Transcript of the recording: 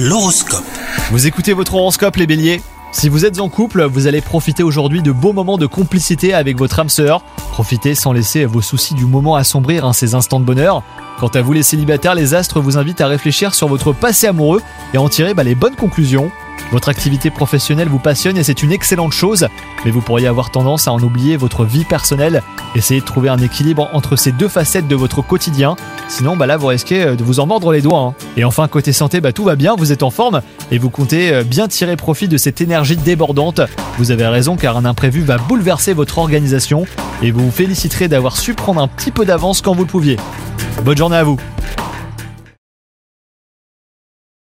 L'horoscope. Vous écoutez votre horoscope les béliers? Si vous êtes en couple, vous allez profiter aujourd'hui de beaux moments de complicité avec votre âme sœur. Profitez sans laisser vos soucis du moment assombrir hein, ces instants de bonheur. Quant à vous les célibataires, les astres vous invitent à réfléchir sur votre passé amoureux et en tirer bah, les bonnes conclusions. Votre activité professionnelle vous passionne et c'est une excellente chose, mais vous pourriez avoir tendance à en oublier votre vie personnelle. Essayez de trouver un équilibre entre ces deux facettes de votre quotidien, sinon bah là vous risquez euh, de vous en mordre les doigts. hein. Et enfin côté santé, bah tout va bien, vous êtes en forme et vous comptez euh, bien tirer profit de cette énergie débordante. Vous avez raison car un imprévu va bouleverser votre organisation et vous vous féliciterez d'avoir su prendre un petit peu d'avance quand vous le pouviez. Bonne journée à vous